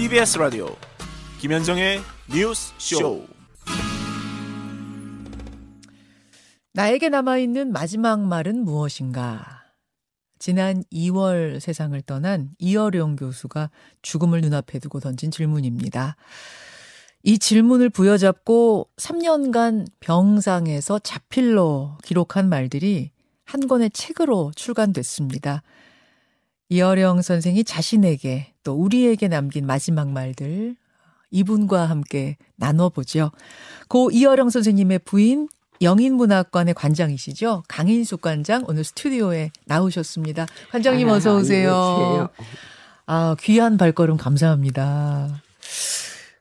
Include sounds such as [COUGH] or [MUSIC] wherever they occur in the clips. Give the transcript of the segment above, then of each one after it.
CBS 라디오 김현정의 뉴스 쇼. 나에게 남아 있는 마지막 말은 무엇인가? 지난 2월 세상을 떠난 이어령 교수가 죽음을 눈앞에 두고 던진 질문입니다. 이 질문을 부여잡고 3년간 병상에서 자필로 기록한 말들이 한 권의 책으로 출간됐습니다. 이어령 선생이 자신에게 또 우리에게 남긴 마지막 말들 이분과 함께 나눠보죠. 고 이어령 선생님의 부인 영인문학관의 관장이시죠. 강인숙 관장 오늘 스튜디오에 나오셨습니다. 관장님 아, 어서 오세요. 아, 귀한 발걸음 감사합니다.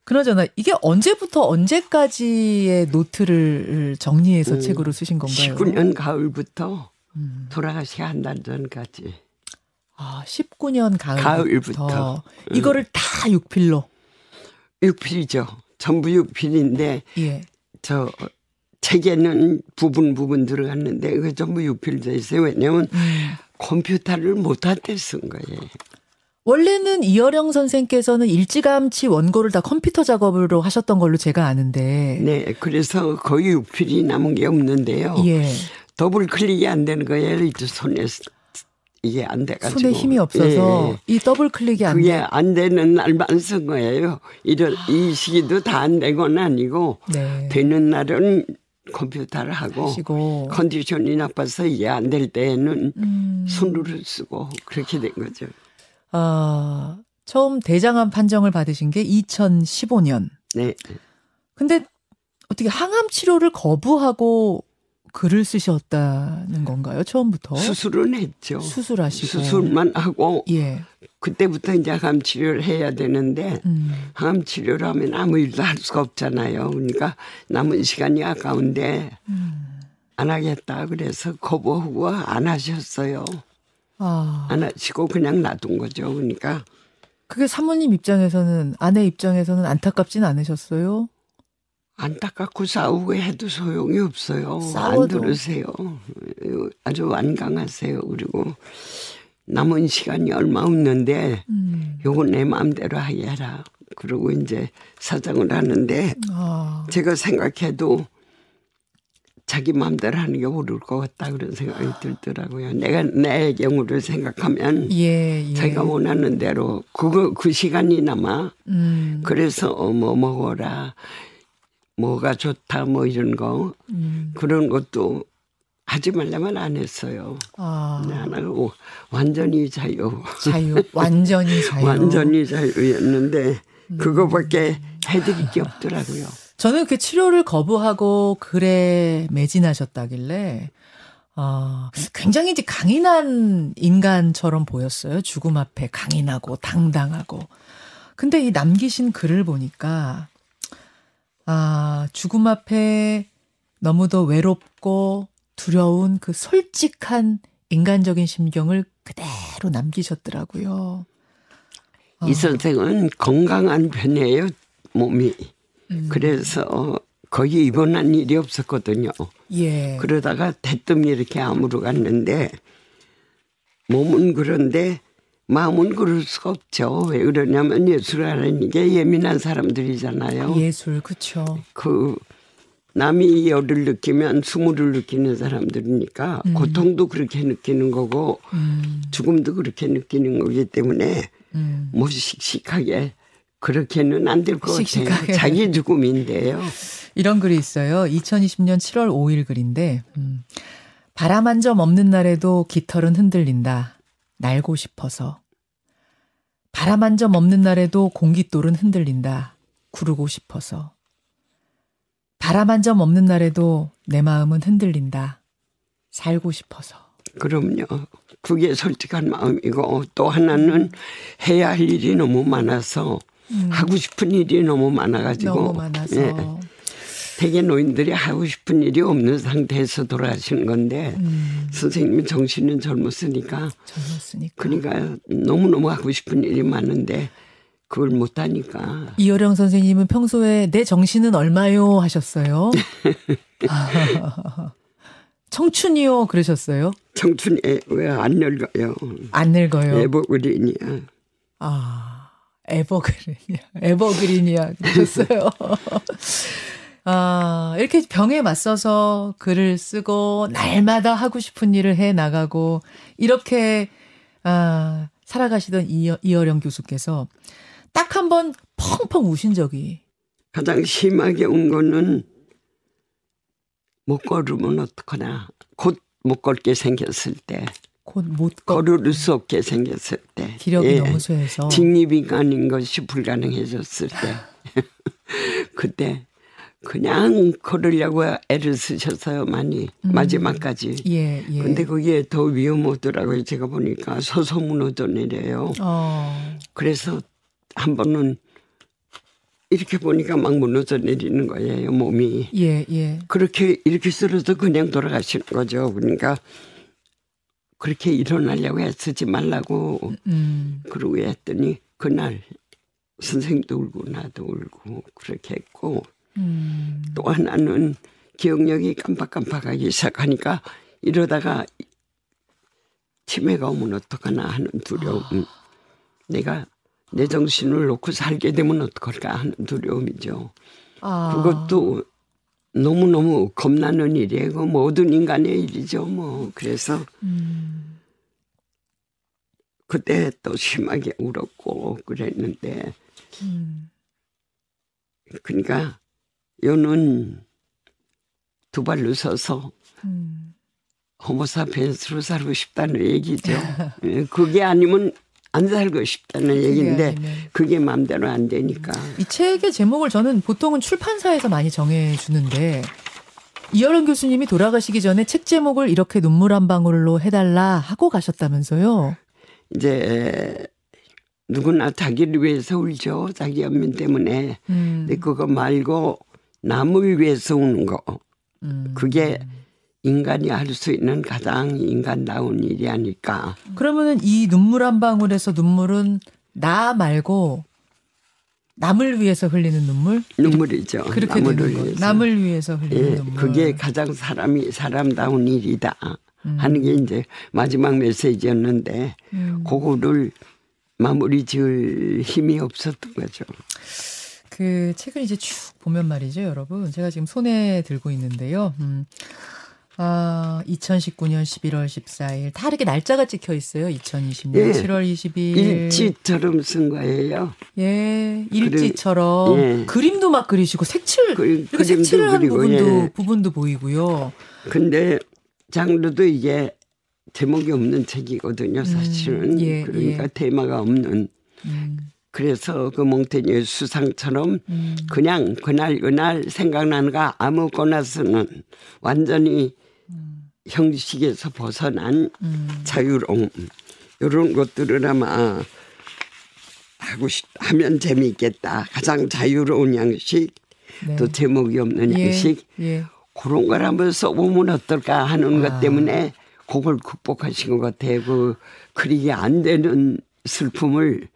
그나저나 이게 언제부터 언제까지의 노트를 정리해서 음, 책으로 쓰신 건가요? 19년 가을부터 음. 돌아가시 한달 전까지. 아, 19년 가을부터. 가을부터. 이거를 음. 다 육필로. 육필이죠. 전부 육필인데 예. 저 책에는 부분 부분 들어갔는데 그 전부 육필돼 있어요. 왜냐면 음. 컴퓨터를 못할 때쓴 거예요. 원래는 이어령 선생께서는 일찌감치 원고를 다 컴퓨터 작업으로 하셨던 걸로 제가 아는데. 네, 그래서 거의 육필이 남은 게 없는데요. 예. 더블 클릭이 안 되는 거예요. 이제 손에 이게 안 돼가지고 손에 힘이 없어서 예. 이 더블 클릭이 안 그게 돼. 안 되는 날만 쓴 거예요. 이런 이 시기도 다 안 되건 아니고 네. 되는 날은 컴퓨터를 하고 하시고. 컨디션이 나빠서 이게 안 될 때에는 음. 손으로 쓰고 그렇게 된 거죠. 아 처음 대장암 판정을 받으신 게 2015년. 네. 근데 어떻게 항암 치료를 거부하고 글을 쓰셨다는 건가요? 처음부터? 수술은 했죠. 수술하시고. 수술만 하고. 예. 그때부터 이제 항암 치료를 해야 되는데 음. 항암 치료를 하면 아무 일도 할 수가 없잖아요. 그러니까 남은 시간이 아까운데 음. 안 하겠다 그래서 거부하고 안 하셨어요. 아. 안 하시고 그냥 놔둔 거죠. 그러니까 그게 사모님 입장에서는 아내 입장에서는 안타깝진 않으셨어요? 안타깝고 싸우고 해도 소용이 없어요. 싸워도. 안 들으세요. 아주 완강하세요. 그리고 남은 시간이 얼마 없는데 음. 요거 내 마음대로 하게라. 그러고 이제 사정을 하는데 아. 제가 생각해도 자기 마음대로 하는 게 옳을 것 같다 그런 생각이 들더라고요. 내가 내 경우를 생각하면 예, 예. 자기가 원하는 대로 그거 그 시간이 남아 음. 그래서 뭐 먹어라 뭐가 좋다 뭐 이런 거 음. 그런 것도 하지 말라면 안 했어요. 아. 네, 안 하고 완전히 자유. 자유. 완전히 자유. [LAUGHS] 완전히 자유였는데 음. 그거밖에 해드릴 게 없더라고요. 저는 그 치료를 거부하고 글에 매진하셨다길래 아, 굉장히 이제 강인한 인간처럼 보였어요. 죽음 앞에 강인하고 당당하고. 근데 이 남기신 글을 보니까 아, 죽음 앞에 너무도 외롭고 두려운 그 솔직한 인간적인 심경을 그대로 남기셨더라고요. 이 어. 선생은 건강한 편이에요, 몸이. 음. 그래서 거의 입원한 일이 없었거든요. 예. 그러다가 대뜸 이렇게 암으로 갔는데 몸은 그런데 마음은 그럴 수가 없죠. 왜 그러냐면 예술하는 게 예민한 사람들이잖아요. 예술, 그렇죠. 그 남이 열을 느끼면 수모를 느끼는 사람들이니까 음. 고통도 그렇게 느끼는 거고 음. 죽음도 그렇게 느끼는 거기 때문에 음. 뭐 씩씩하게 그렇게는 안 될 것 같아요. 자기 죽음인데요. 이런 글이 있어요. 2020년 7월 5일 글인데 음. 바람 한 점 없는 날에도 깃털은 흔들린다. 날고 싶어서. 바람 한 점 없는 날에도 공깃돌은 흔들린다. 구르고 싶어서. 바람 한 점 없는 날에도 내 마음은 흔들린다. 살고 싶어서. 그럼요. 그게 솔직한 마음이고 또 하나는 해야 할 일이 너무 많아서 음. 하고 싶은 일이 너무 많아가지고. 너무 많아서. 예. 대개 노인들이 하고 싶은 일이 없는 상태에서 돌아가시는 건데 음. 선생님이 정신은 젊었으니까 젊었으니까 그러니까 너무너무 하고 싶은 일이 많은데 그걸 못 하니까 이효령 선생님은 평소에 내 정신은 얼마요 하셨어요? [LAUGHS] [LAUGHS] 청춘이요 그러셨어요? 청춘이 왜안 늙어요? 안 늙어요. 애버그린이야. 아 에버그린이야. 에버그린이야. 그러셨어요. [LAUGHS] 아, 이렇게 병에 맞서서 글을 쓰고 날마다 하고 싶은 일을 해 나가고 이렇게 아, 살아가시던 이어, 이어령 교수께서 딱 한 번 펑펑 우신 적이 가장 심하게 운 거는 못 걸으면 어떡하나. 곧못 걷게 생겼을 때. 곧못 걸을 수 없게 생겼을 때. 기력이 예. 너무 쇠해서. 직립인간인 것이 불가능해졌을 때. [LAUGHS] 그때 그냥 걸으려고 애를 쓰셨어요 많이 음. 마지막까지. 예, 예. 근데 그게 더 위험하더라고요. 제가 보니까 서서무너져내려요. 어. 그래서 한 번은 이렇게 보니까 막 무너져 내리는 거예요 몸이. 예, 예. 그렇게 이렇게 쓰러져 그냥 돌아가시는 거죠. 그러니까 그렇게 일어나려고 애쓰지 말라고 음. 그러고 했더니 그날 선생님도 울고 나도 울고 그렇게 했고 음. 또 하나는 기억력이 깜빡깜빡하기 시작하니까 이러다가 치매가 오면 어떡하나 하는 두려움. 아. 내가 내 정신을 놓고 살게 되면 어떡할까 하는 두려움이죠. 아. 그것도 너무너무 겁나는 일이에요. 그 모든 인간의 일이죠. 뭐 그래서 음. 그때 또 심하게 울었고 그랬는데 음. 그러니까 요는 두 발로 서서 음. 호모사피엔스로 살고 싶다는 얘기죠. [LAUGHS] 예, 그게 아니면 안 살고 싶다는 얘기인데 그게 마음대로 안 되니까. 이 책의 제목을 저는 보통은 출판사에서 많이 정해 주는데 이여론 교수님이 돌아가시기 전에 책 제목을 이렇게 눈물 한 방울로 해달라 하고 가셨다면서요? 이제 누구나 자기를 위해서 울죠. 자기 연민 때문에. 음. 근데 그거 말고 남을 위해서 우는 거. 음. 그게 인간이 할 수 있는 가장 인간다운 일이 아닐까. 그러면은 이 눈물 한 방울에서 눈물은 나 말고 남을 위해서 흘리는 눈물? 눈물이죠. 그렇게 남을 되는 위해서. 남을 위해서 흘리는 예, 눈물. 그게 가장 사람이 사람다운 일이다 음. 하는 게 이제 마지막 메시지였는데 음. 그거를 마무리 지을 힘이 없었던 거죠. 그 책을 이제 쭉 보면 말이죠, 여러분. 제가 지금 손에 들고 있는데요. 음. 아, 2019년 11월 14일. 다 이렇게 날짜가 찍혀 있어요. 2020년 예. 7월 20일. 일지처럼 쓴 거예요. 예. 일지처럼. 그래, 예. 그림도 막 그리시고 색칠. 그, 이렇게 색칠을 한 부분도, 예. 부분도 보이고요. 근데 장르도 이게 제목이 없는 책이거든요, 사실은. 음, 예, 그러니까 예. 테마가 없는. 음. 그래서 그 몽테뉴 수상처럼 음. 그냥 그날 그날 생각나는 거 아무거나 쓰는 완전히 음. 형식에서 벗어난 음. 자유로움 이런 것들을 아마 하고 싶 하면 재미있겠다 가장 자유로운 양식 네. 또 제목이 없는 예. 양식 예. 그런 걸 한번 써보면 어떨까 하는 아. 것 때문에 그걸 극복하신 것 같아요 그 그리기 안 되는 슬픔을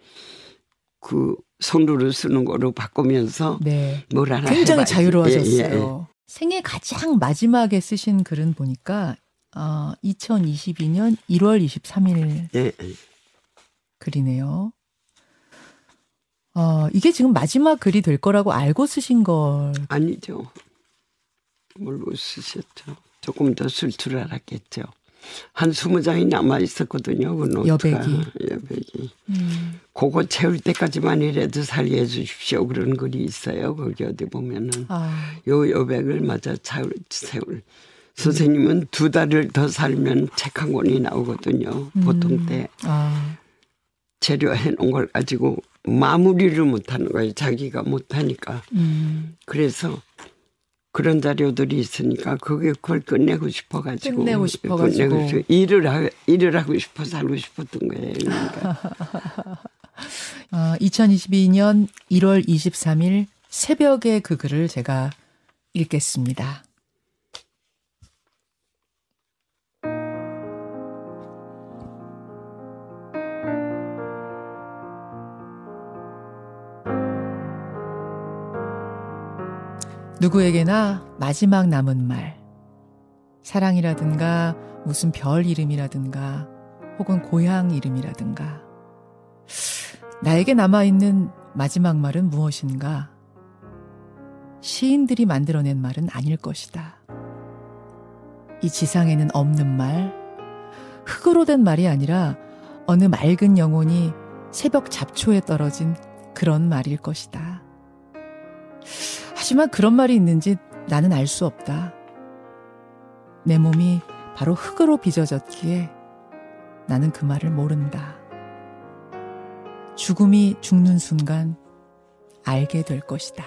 그 손으로 쓰는 거로 바꾸면서 네. 뭘 하나 굉장히 해봐야지. 자유로워졌어요. 예, 예. 생애 가장 마지막에 쓰신 글은 보니까 어, 2022년 1월 23일 예. 글이네요. 어, 이게 지금 마지막 글이 될 거라고 알고 쓰신 걸 아니죠. 뭘로 쓰셨죠? 조금 더 쓸 줄 알았겠죠. 한 스무 장이 남아 있었거든요. 그 노트가. 여백이. 여백이. 음. 그거 채울 때까지만이라도 살게 해주십시오. 그런 글이 있어요. 거기 어디 보면은 아. 요 여백을 맞아 채울, 채울. 선생님은 두 달을 더 살면 책 한 권이 나오거든요. 음. 보통 때. 아. 재료해 놓은 걸 가지고 마무리를 못하는 거예요. 자기가 못하니까. 음. 그래서 그런 자료들이 있으니까 그게 그걸 끝내고 싶어가지고 끝내고 싶어가지고 끝내고 일을 하, 일을 하고 싶어 살고 싶었던 거예요. 그러니까. [LAUGHS] 어, 2022년 1월 23일 새벽에 그 글을 제가 읽겠습니다. 누구에게나 마지막 남은 말. 사랑이라든가 무슨 별 이름이라든가 혹은 고향 이름이라든가 나에게 남아있는 마지막 말은 무엇인가? 시인들이 만들어낸 말은 아닐 것이다. 이 지상에는 없는 말, 흙으로 된 말이 아니라 어느 맑은 영혼이 새벽 잡초에 떨어진 그런 말일 것이다. 하지만 그런 말이 있는지 나는 알 수 없다. 내 몸이 바로 흙으로 빚어졌기에 나는 그 말을 모른다. 죽음이 죽는 순간 알게 될 것이다.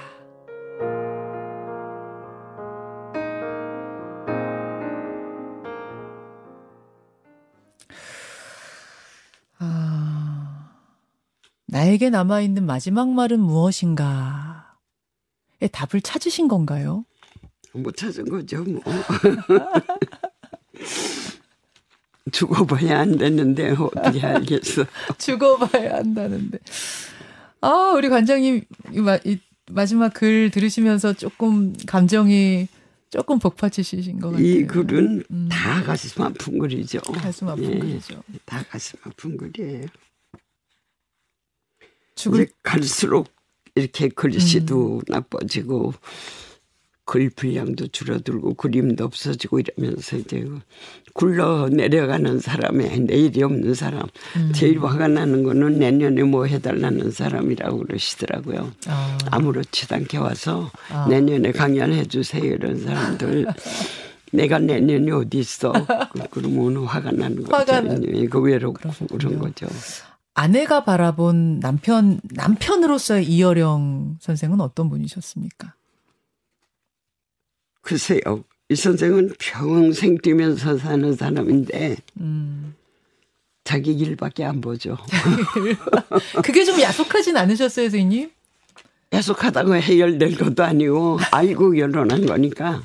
아, 나에게 남아있는 마지막 말은 무엇인가? 에 답을 찾으신 건가요? 못 찾은 거죠, 뭐. [LAUGHS] 죽어봐야 안 되는데 어떻게 알겠어. [LAUGHS] 죽어봐야 한다는데. 아, 우리 관장님 이, 마, 이 마지막 글 들으시면서 조금 감정이 조금 복받치신 것 같아요. 이 글은 음. 다 가슴 아픈 글이죠. 가슴 아픈 예, 글이죠. 다 가슴 아픈 글이에요. 죽을 갈수록 이렇게 글씨도 음. 나빠지고 글 분량도 줄어들고 그림도 없어지고 이러면서 이제 굴러 내려가는 사람의 내일이 없는 사람 음. 제일 화가 나는 거는 내년에 뭐 해달라는 사람이라고 그러시더라고요. 아. 무렇지도 않게 와서 아. 내년에 강연해 주세요 이런 사람들 내가 내년이 어디 있어? [LAUGHS] 그, 그러면 화가 나는 거죠. 화가 그 외롭고 그런 거죠. 아내가 바라본 남편 남편으로서의 이어령 선생은 어떤 분이셨습니까? 글쎄요. 이 선생은 평생 뛰면서 사는 사람인데 음. 자기 일밖에 안 보죠. [LAUGHS] 그게 좀 야속하진 않으셨어요, 선생님? 야속하다고 해결될 것도 아니고 알고 결혼한 거니까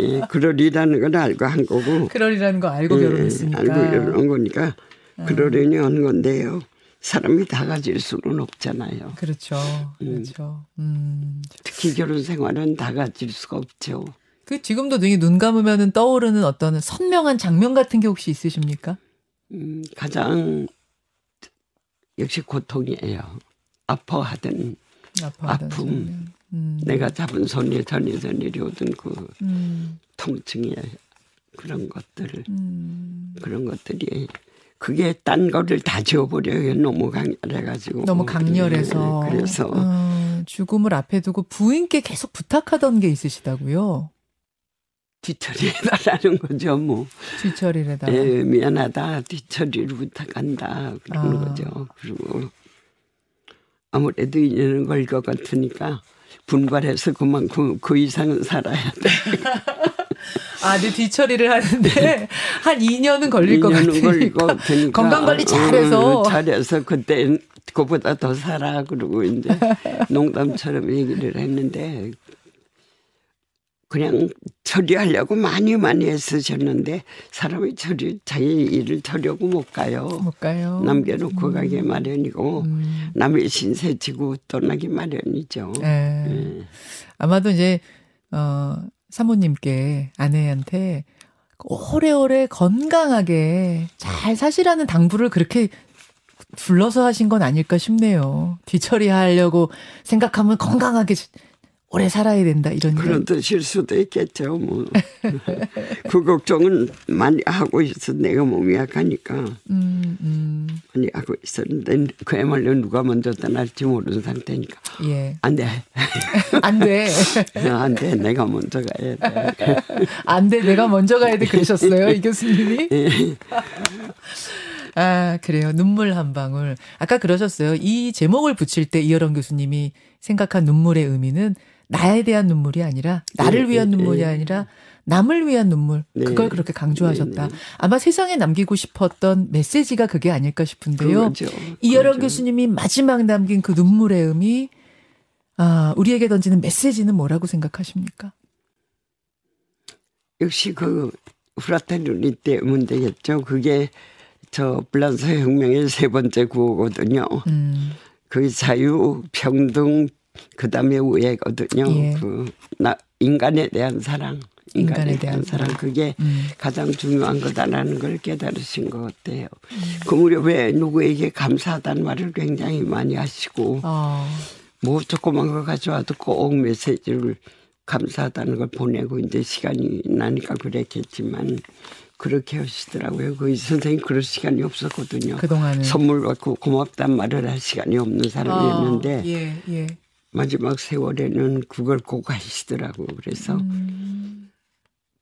예, 그러리라는 걸 알고 한 거고 그러리라는 거 알고 예, 결혼했으니까 알고 결혼한 거니까 아. 그러려니 한 건데요. 사람이 다 가질 수는 없잖아요. 그렇죠. 음. 그렇죠. 음. 특히 결혼 생활은 다 가질 수가 없죠. 그 지금도 눈이 눈 감으면은 떠오르는 어떤 선명한 장면 같은 게 혹시 있으십니까? 음, 가장 역시 고통이에요. 아파하던, 아파하던 아픔, 음. 내가 잡은 손이 전이서 내려오던 그 음. 통증의 그런 것들, 음. 그런 것들이 그게 딴 거를 다 지워버려요. 너무 강렬해가지고. 너무 강렬해서. 네, 그래서. 어, 죽음을 앞에 두고 부인께 계속 부탁하던 게 있으시다고요? 뒤처리해달라는 거죠, 뭐. 뒤처리해달라. 예, 미안하다. 뒤처리를 부탁한다. 그런 아. 거죠. 그리고 아무래도 인연을 걸것 같으니까 분발해서 그만큼 그 이상은 살아야 돼. [LAUGHS] 아, 네 뒤처리를 하는데 [LAUGHS] 한 2년은 걸릴 2년은 것 같으니까. 건강 관리 잘해서. 음, 잘해서 그때 그보다 더 살아 그러고 이제 [LAUGHS] 농담처럼 얘기를 했는데 그냥 처리하려고 많이 많이 애쓰셨는데 사람이 처리 자기 일을 처리하고 못 가요. 못 가요. 남겨놓고 음. 가기 마련이고 음. 남의 신세 지고 떠나기 마련이죠. 네. 네. 아마도 이제 어 사모님께 아내한테 오래오래 건강하게 잘 사시라는 당부를 그렇게 불러서 하신 건 아닐까 싶네요. 뒤처리하려고 생각하면 건강하게 오래 살아야 된다 이런 그런 뜻일 수도 있겠죠. 뭐 [LAUGHS] 그 걱정은 많이 하고 있어. 내가 몸이 약하니까 음, 음. 많이 하고 있었는데 그야말로 누가 먼저 떠날지 모르는 상태니까. 예. 안 돼. [LAUGHS] 안 돼. [LAUGHS] 안 돼. 내가 먼저 가야 돼. 안 돼. 내가 먼저 가야 돼. 그러셨어요, 이 교수님이? 예. 아, 그래요. 눈물 한 방울. 아까 그러셨어요. 이 제목을 붙일 때 이여령 교수님이 생각한 눈물의 의미는 나에 대한 눈물이 아니라 나를 네, 위한 네, 눈물이 네. 아니라 남을 위한 눈물 네. 그걸 그렇게 강조하셨다. 아마 세상에 남기고 싶었던 메시지가 그게 아닐까 싶은데요. 이여령 교수님이 마지막 남긴 그 눈물의 의미 아, 우리에게 던지는 메시지는 뭐라고 생각하십니까? 역시 그 후라테르니 때문 되겠죠. 그게 저 블란서 혁명의 세 번째 구호거든요. 음. 그 자유, 평등, 그 다음에 우애거든요. 예. 그, 나, 인간에 대한 사랑. 인간에, 대한 사랑 그게 음. 가장 중요한 거다라는 걸 깨달으신 것 같아요. 음. 그 무렵에 누구에게 감사하다는 말을 굉장히 많이 하시고 어. 뭐 조그만 거 가져와도 꼭 메시지를 감사하다는 걸 보내고 이제 시간이 나니까 그랬겠지만 그렇게 하시더라고요. 그 선생님 그럴 시간이 없었거든요. 그동안은 선물 받고 고맙단 말을 할 시간이 없는 사람이었는데 아, 예, 예. 마지막 세월에는 그걸 꼭 하시더라고. 그래서 음.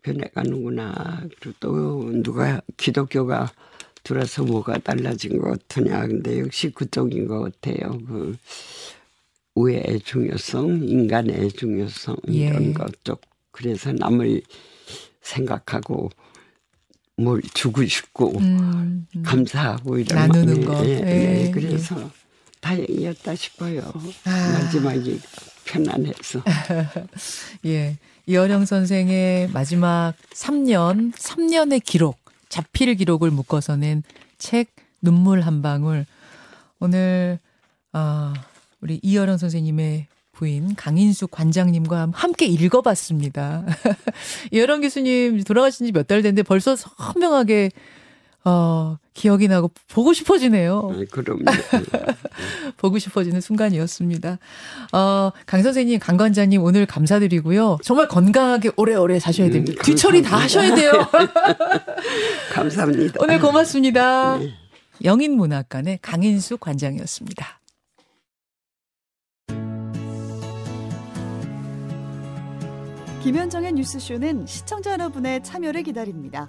변해가는구나. 그리고 또 누가 기독교가 들어서 뭐가 달라진 것 같으냐. 근데 역시 그쪽인 것 같아요. 그 우애의 중요성, 인간의 중요성 예. 이런 것 쪽. 그래서 남을 생각하고 뭘 주고 싶고 음, 음. 감사하고 이런 나누는 것. 예, 예, 예. 그래서 예. 다행이었다 싶어요. 아. 마지막이 편안해서. [LAUGHS] 예. 이어령 선생의 마지막 3년, 3년의 기록, 자필 기록을 묶어서 낸책 눈물 한 방울. 오늘, 아, 우리 이어령 선생님의 부인 강인수 관장님과 함께 읽어봤습니다. [LAUGHS] 이어령 교수님 돌아가신 지 몇 달 됐는데 벌써 선명하게 어, 기억이 나고 보고 싶어지네요. 네, 그럼요. [LAUGHS] 보고 싶어지는 순간이었습니다. 어, 강 선생님, 강 관장님 오늘 감사드리고요. 정말 건강하게 오래오래 사셔야 음, 됩니다. 음, 뒤처리 다 하셔야 돼요. [LAUGHS] 감사합니다. 오늘 고맙습니다. 네. 영인문학관의 강인수 관장이었습니다. 김현정의 뉴스쇼는 시청자 여러분의 참여를 기다립니다.